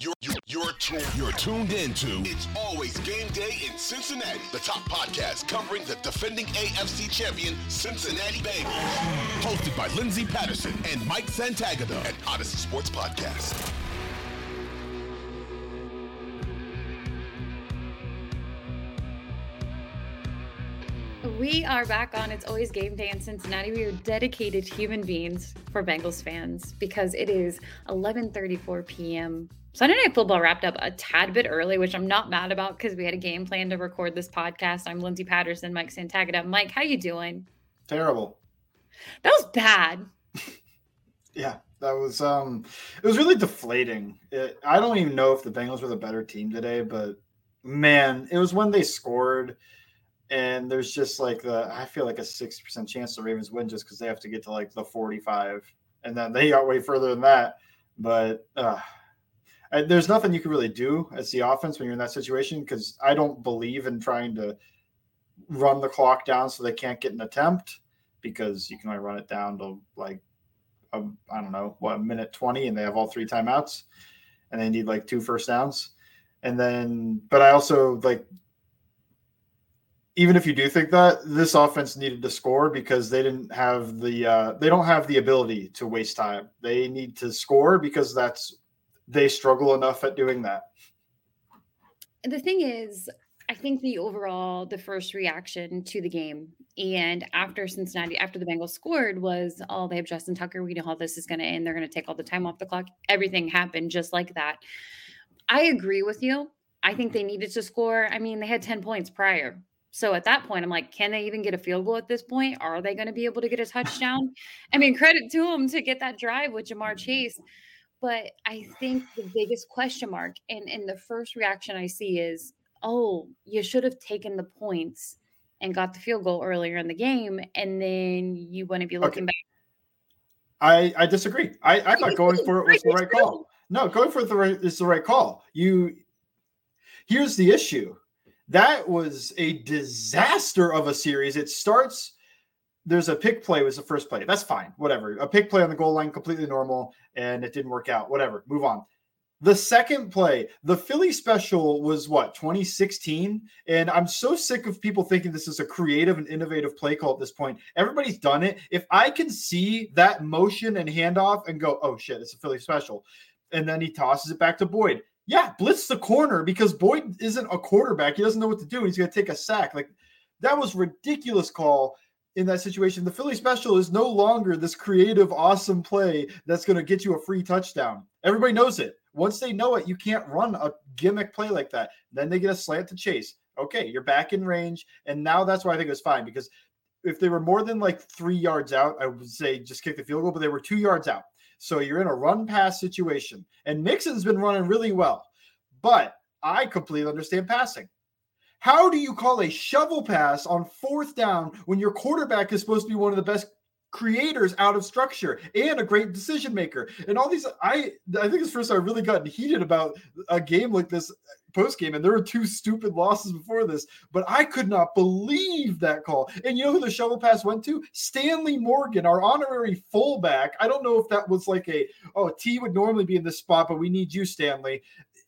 You're, you're, you're, tuned, you're tuned into It's Always Game Day in Cincinnati, the top podcast covering the defending AFC champion Cincinnati Bengals. Hosted by Lindsay Patterson and Mike Santagata, at Audacy Sports Podcast. We are back on It's Always Game Day in Cincinnati. We are dedicated human beings for Bengals fans because it is 11:34 p.m. Sunday Night Football wrapped up a tad bit early, which I'm not mad about because we had a game plan to record this podcast. I'm Lindsay Patterson, Mike Santagata. Mike, how you doing? Terrible. That was bad. yeah, that was um it was really deflating. It, I don't even know if the Bengals were the better team today, but man, it was when they scored and there's just like the I feel like a sixty percent chance the Ravens win just because they have to get to like the forty five, and then they got way further than that. But uh, I, there's nothing you can really do as the offense when you're in that situation because I don't believe in trying to run the clock down so they can't get an attempt because you can only run it down to like I don't know what a minute twenty, and they have all three timeouts, and they need like two first downs. And then, but I also like even if you do think that this offense needed to score because they didn't have the uh, they don't have the ability to waste time. They need to score because that's they struggle enough at doing that. The thing is, I think the overall the first reaction to the game and after Cincinnati after the Bengals scored was oh they have Justin Tucker we know how this is going to end they're going to take all the time off the clock everything happened just like that. I agree with you. I think they needed to score. I mean, they had 10 points prior. So at that point, I'm like, can they even get a field goal at this point? Are they going to be able to get a touchdown? I mean, credit to them to get that drive with Ja'Marr Chase. But I think the biggest question mark and, and the first reaction I see is, oh, you should have taken the points and got the field goal earlier in the game, and then you wouldn't be looking okay. back. I, I disagree. I, I thought going for it was the right call. No, going for it the right, is the right call. You here's the issue that was a disaster of a series. It starts there's a pick play was the first play. That's fine. Whatever. A pick play on the goal line, completely normal, and it didn't work out. Whatever. Move on. The second play, the Philly special was what, 2016? And I'm so sick of people thinking this is a creative and innovative play call at this point. Everybody's done it. If I can see that motion and handoff and go, oh shit, it's a Philly special. And then he tosses it back to Boyd. Yeah, blitz the corner because Boyd isn't a quarterback. He doesn't know what to do. He's going to take a sack. Like that was ridiculous call in that situation. The Philly special is no longer this creative, awesome play that's going to get you a free touchdown. Everybody knows it. Once they know it, you can't run a gimmick play like that. Then they get a slant to chase. Okay, you're back in range. And now that's why I think it was fine because if they were more than like three yards out, I would say just kick the field goal, but they were two yards out. So you're in a run pass situation. And Mixon's been running really well. But I completely understand passing. How do you call a shovel pass on fourth down when your quarterback is supposed to be one of the best creators out of structure and a great decision maker. And all these i i think it's first i really gotten heated about a game like this uh, post game and there were two stupid losses before this but i could not believe that call. And you know who the shovel pass went to? Stanley morgan our honorary fullback. I don't know if that was like a oh t would normally be in this spot but we need you stanley.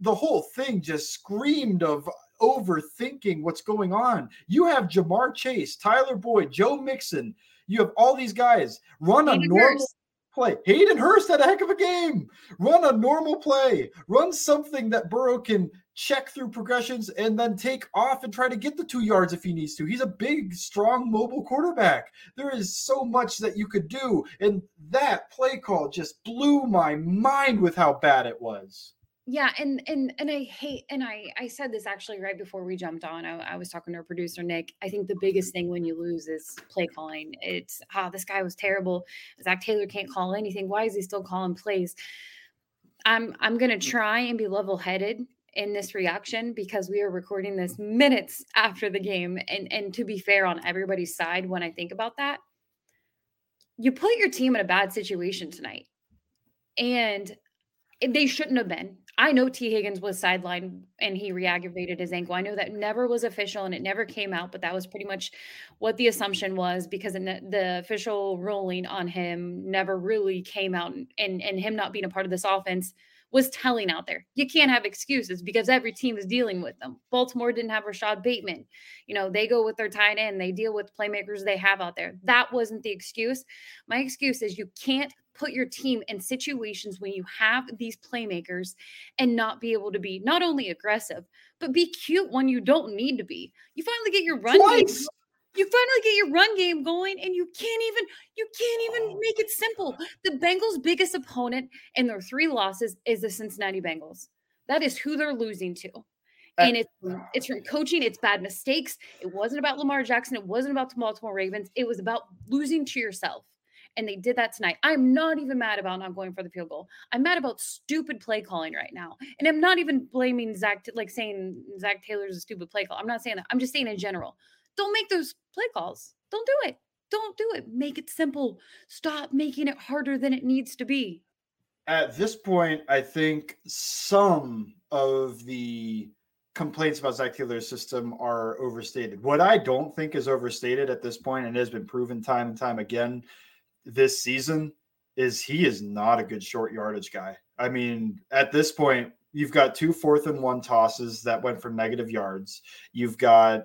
The whole thing just screamed of overthinking what's going on. You have Ja'Marr chase tyler boyd joe mixon you have all these guys run Hayden a normal Hurst. play. Hayden Hurst had a heck of a game. Run a normal play. Run something that Burrow can check through progressions and then take off and try to get the two yards if he needs to. He's a big, strong, mobile quarterback. There is so much that you could do. And that play call just blew my mind with how bad it was yeah and and and i hate and i i said this actually right before we jumped on I, I, was talking to our producer nick. I think the biggest thing when you lose is play calling. It's ah oh, this guy was terrible. Zac taylor can't call anything. Why is he still calling plays? I'm i'm gonna try and be level-headed in this reaction because we are recording this minutes after the game and and to be fair on everybody's side when i think about that you put your team in a bad situation tonight and they shouldn't have been. I know Tee Higgins was sidelined and he mm-hmm. reaggravated his ankle. I know that never was official and it never came out, but that was pretty much what the assumption was because the official ruling on him never really came out and and him not being a part of this offense was telling out there. You can't have excuses because every team is dealing with them. Baltimore didn't have Rashod Bateman. You know, they go with their tight end, they deal with playmakers they have out there. That wasn't the excuse. My excuse is you can't put your team in situations when you have these playmakers and not be able to be not only aggressive, but be cute when you don't need to be. You finally get your run game. You finally get your run game going and you can't even you can't even oh. make it simple. The Bengals' biggest opponent in their three losses is the Cincinnati Bengals. That is who they're losing to. Uh and it's it's from coaching, it's bad mistakes. It wasn't about Lamar Jackson, it wasn't about the Baltimore Ravens. It was about losing to yourself and they did that tonight. I'm not even mad about not going for the field goal. I'm mad about stupid play calling right now. And I'm not even blaming Zac, like saying Zac Taylor's a stupid play call. I'm not saying that. I'm just saying in general. Don't make those play calls. Don't do it. Don't do it. Make it simple. Stop making it harder than it needs to be. At this point, I think some of the complaints about Zac Taylor's system are overstated. What I don't think is overstated at this point, and has been proven time and time again, this season is he is not a good short yardage guy. I mean, at this point, you've got two fourth and one tosses that went for negative yards. You've got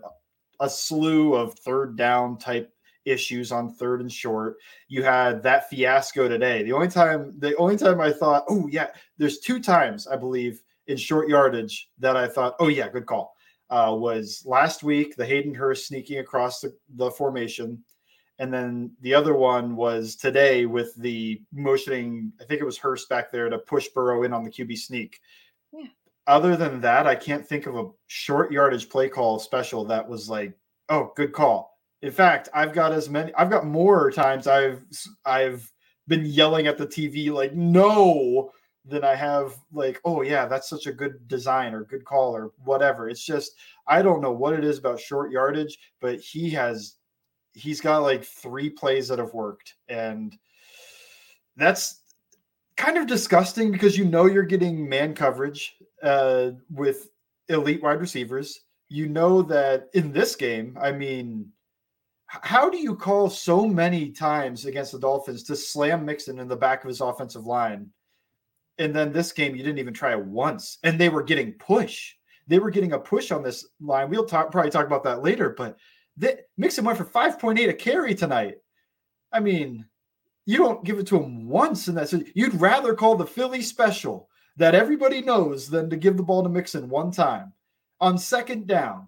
a slew of third down type issues on third and short. You had that fiasco today. The only time, the only time I thought, oh yeah, there's two times I believe in short yardage that I thought, oh yeah, good call. Uh, was last week the Hayden Hurst sneaking across the, the formation and then the other one was today with the motioning, I think it was Hurst back there to push Burrow in on the QB sneak. Yeah. Other than that, I can't think of a short yardage play call special that was like, oh, good call. In fact, I've got as many, I've got more times I've I've been yelling at the TV like no than I have like, oh yeah, that's such a good design or good call or whatever. It's just I don't know what it is about short yardage, but he has he's got like three plays that have worked and that's kind of disgusting because you know you're getting man coverage uh, with elite wide receivers. You know that in this game i mean how do you call so many times against the dolphins to slam mixon in the back of his offensive line? And then this game you didn't even try it once and they were getting push. They were getting a push on this line. We'll talk probably talk about that later but that Mixon went for 5.8 a carry tonight. I mean, you don't give it to him once in that. So you'd rather call the Philly special that everybody knows than to give the ball to Mixon one time on second down.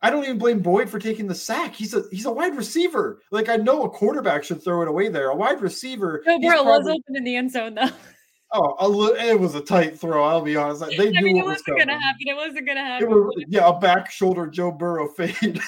I don't even blame Boyd for taking the sack. He's a he's a wide receiver. Like I know a quarterback should throw it away there. A wide receiver. Joe Burrow probably, was open in the end zone though. Oh, a little, it was a tight throw. I'll be honest. They I mean, it wasn't going to happen. It wasn't going to happen. Was, yeah, a back shoulder Joe Burrow fade.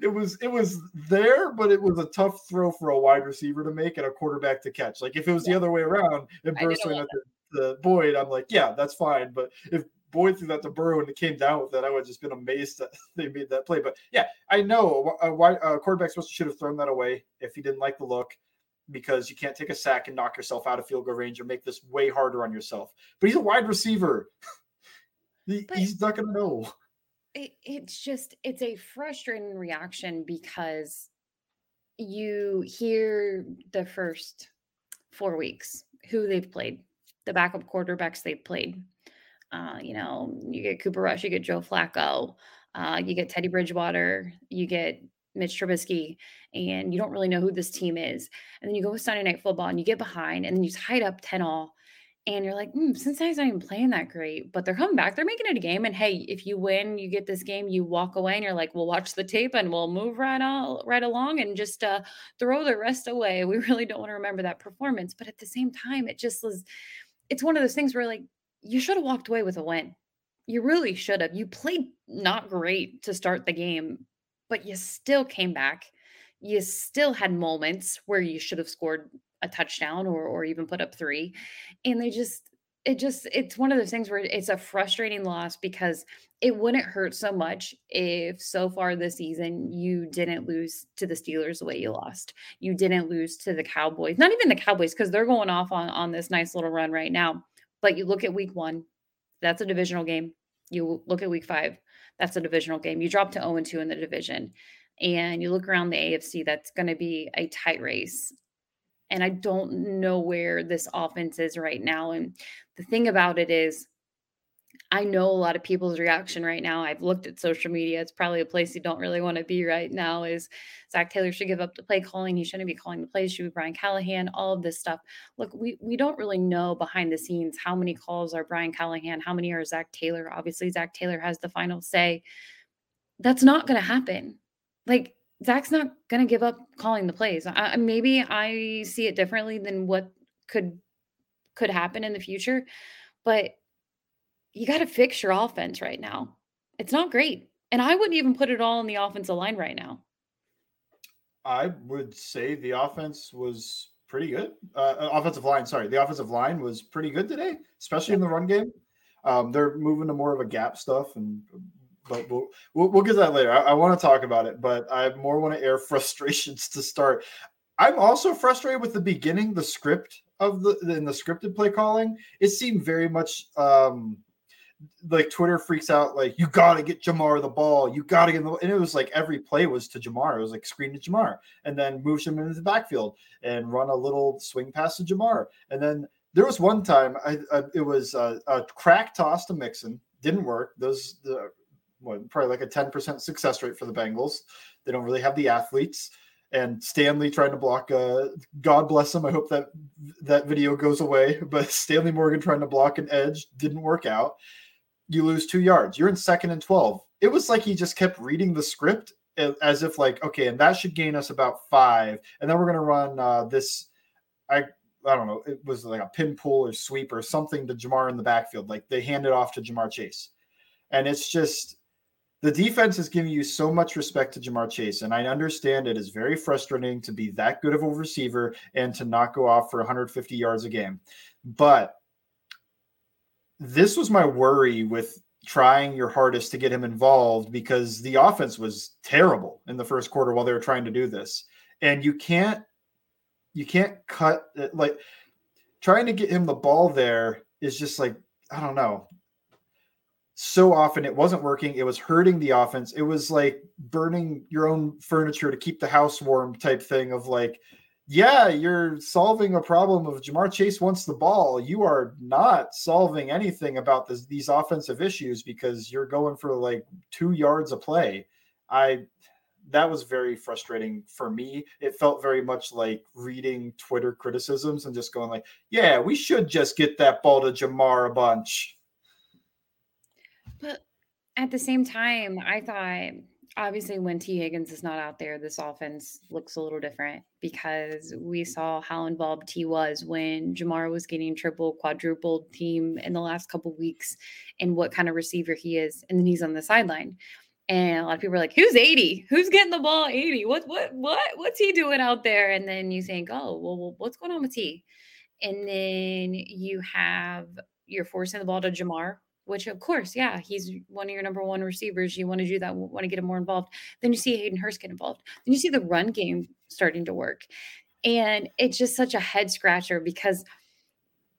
it was it was there, but it was a tough throw for a wide receiver to make and a quarterback to catch. Like if it was yeah. the other way around and Burrow went at the, the Boyd, I'm like, yeah, that's fine. But if Boyd threw that to Burrow and it came down with that, I would have just been amazed that they made that play. But yeah, I know a, a, a quarterback should have thrown that away if he didn't like the look because you can't take a sack and knock yourself out of field goal range or make this way harder on yourself. But he's a wide receiver. he, he's not going to know. It, it's just, it's a frustrating reaction because you hear the first four weeks who they've played, the backup quarterbacks they've played. Uh, you know, you get Cooper Rush, you get Joe Flacco, uh, you get Teddy Bridgewater, you get Mitch Trubisky, and you don't really know who this team is. And then you go with Sunday Night Football and you get behind, and then you tied up 10 all. And you're like, mm, Cincinnati's not even playing that great, but they're coming back. They're making it a game. And hey, if you win, you get this game, you walk away and you're like, we'll watch the tape and we'll move right on right along and just uh, throw the rest away. We really don't want to remember that performance. But at the same time, it just was, it's one of those things where like, you should have walked away with a win. You really should have. You played not great to start the game, but you still came back. You still had moments where you should have scored a touchdown or or even put up 3 and they just it just it's one of those things where it's a frustrating loss because it wouldn't hurt so much if so far this season you didn't lose to the Steelers the way you lost. You didn't lose to the Cowboys. Not even the Cowboys cuz they're going off on on this nice little run right now. But you look at week 1, that's a divisional game. You look at week 5, that's a divisional game. You drop to 0 and 2 in the division, and you look around the AFC, that's going to be a tight race. And I don't know where this offense is right now. And the thing about it is, I know a lot of people's reaction right now. I've looked at social media. It's probably a place you don't really want to be right now. Is Zac Taylor should give up the play calling. He shouldn't be calling the plays. Should be Brian Callahan. All of this stuff. Look, we we don't really know behind the scenes how many calls are Brian Callahan, how many are Zac Taylor. Obviously, Zac Taylor has the final say. That's not going to happen. Like Zac's not going to give up calling the plays. I, maybe I see it differently than what could could happen in the future, but you got to fix your offense right now. It's not great. And I wouldn't even put it all on the offensive line right now. I would say the offense was pretty good. Uh, uh offensive line, sorry, the offensive line was pretty good today, especially in the run game. Um, they're moving to more of a gap stuff, and but we'll we'll, we'll get to that later. I, I want to talk about it, but I more want to air frustrations to start. I'm also frustrated with the beginning, the script of the in the scripted play calling. It seemed very much um, like Twitter freaks out, like you got to get Ja'Marr the ball, you got to get the, and it was like every play was to Ja'Marr. It was like screen to Ja'Marr, and then moves him into the backfield and run a little swing pass to Ja'Marr. and then there was one time I, I it was a, a, crack toss to Mixon, didn't work. Those the what, probably like a ten percent success rate for the Bengals. They don't really have the athletes. And Stanley trying to block. Uh, God bless him. I hope that that video goes away. But Stanley Morgan trying to block an edge didn't work out you lose two yards. You're in second and 12. It was like he just kept reading the script as if like, okay, and that should gain us about five. And then we're going to run uh, this. I, I don't know. It was like a pin pull or sweep or something to Ja'Marr in the backfield. Like they hand it off to Ja'Marr Chase. And it's just the defense is giving you so much respect to Ja'Marr Chase. And I understand it is very frustrating to be that good of a receiver and to not go off for 150 yards a game. But this was my worry with trying your hardest to get him involved because the offense was terrible in the first quarter while they were trying to do this. And you can't you can't cut like trying to get him the ball there is just like I don't know. So often it wasn't working. It was hurting the offense. It was like burning your own furniture to keep the house warm type thing of like yeah, you're solving a problem of Ja'Marr Chase wants the ball. You are not solving anything about this, these offensive issues because you're going for like two yards a play. I that was very frustrating for me. It felt very much like reading Twitter criticisms and just going like, yeah, we should just get that ball to Ja'Marr a bunch. But at the same time, I thought obviously when Tee Higgins is not out there, this offense looks a little different because we saw how involved he was when Ja'Marr was getting triple, quadrupled team in the last couple weeks and what kind of receiver he is. And then he's on the sideline. And a lot of people are like, who's 80? Who's getting the ball 80? What what what what's he doing out there? And then you think, oh, well, what's going on with T? And then you have you're forcing the ball to Ja'Marr, which of course, yeah, he's one of your number one receivers. You want to do that, want to get him more involved. Then you see Hayden Hurst get involved. Then you see the run game starting to work. And it's just such a head scratcher because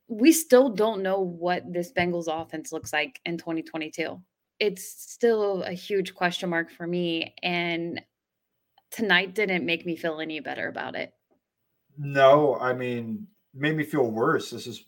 we still don't know what this Bengals offense looks like in 2022. It's still a huge question mark for me. And tonight didn't make me feel any better about it. No, I mean, made me feel worse. This is,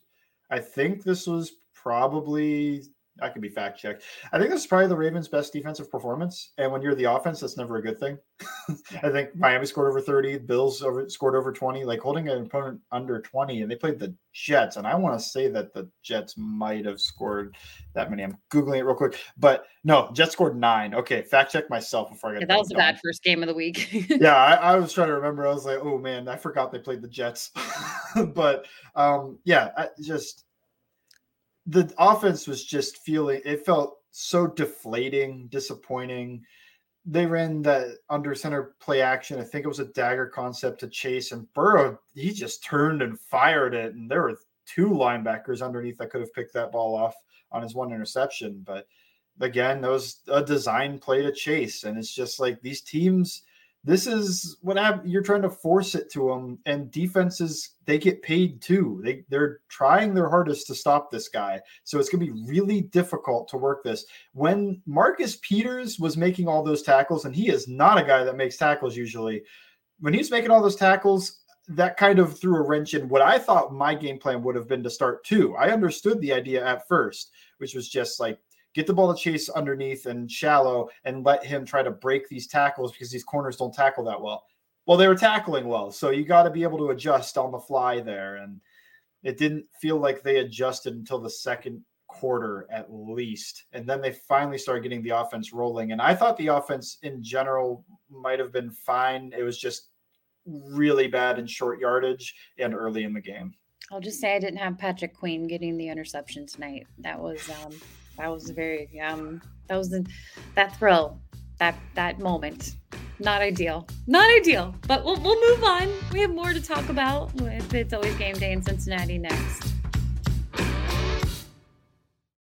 I think this was probably I could be fact checked. I think this is probably the Ravens' best defensive performance. And when you're the offense, that's never a good thing. I think Miami scored over 30, Bills over, scored over 20, like holding an opponent under 20, and they played the Jets. And I want to say that the Jets might have scored that many. I'm Googling it real quick. But no, Jets scored nine. Okay, fact check myself before I get yeah, That was a bad first game of the week. yeah, I, I, was trying to remember. I was like, oh man, I forgot they played the Jets. but um, yeah, I just the offense was just feeling it felt so deflating, disappointing. They ran the under center play action. I think it was a dagger concept to chase, and Burrow he just turned and fired it, and there were two linebackers underneath that could have picked that ball off on his one interception. But again, that was a design play to chase, and it's just like these teams this is what I, you're trying to force it to them and defenses they get paid too. They they're trying their hardest to stop this guy. So it's going to be really difficult to work this. When marcus peters was making all those tackles and he is not a guy that makes tackles usually when he's making all those tackles that kind of threw a wrench in what I thought my game plan would have been to start too. I understood the idea at first, which was just like get the ball to chase underneath and shallow and let him try to break these tackles because these corners don't tackle that well. Well, they were tackling well, so you got to be able to adjust on the fly there. And it didn't feel like they adjusted until the second quarter at least. And then they finally started getting the offense rolling. And I thought the offense in general might have been fine. It was just really bad in short yardage and early in the game. I'll just say I didn't have Patrick Queen getting the interception tonight. That was um that was very um that was the, that thrill that that moment. Not ideal. Not ideal but we'll, we'll move on. We have more to talk about. It's always game day in cincinnati next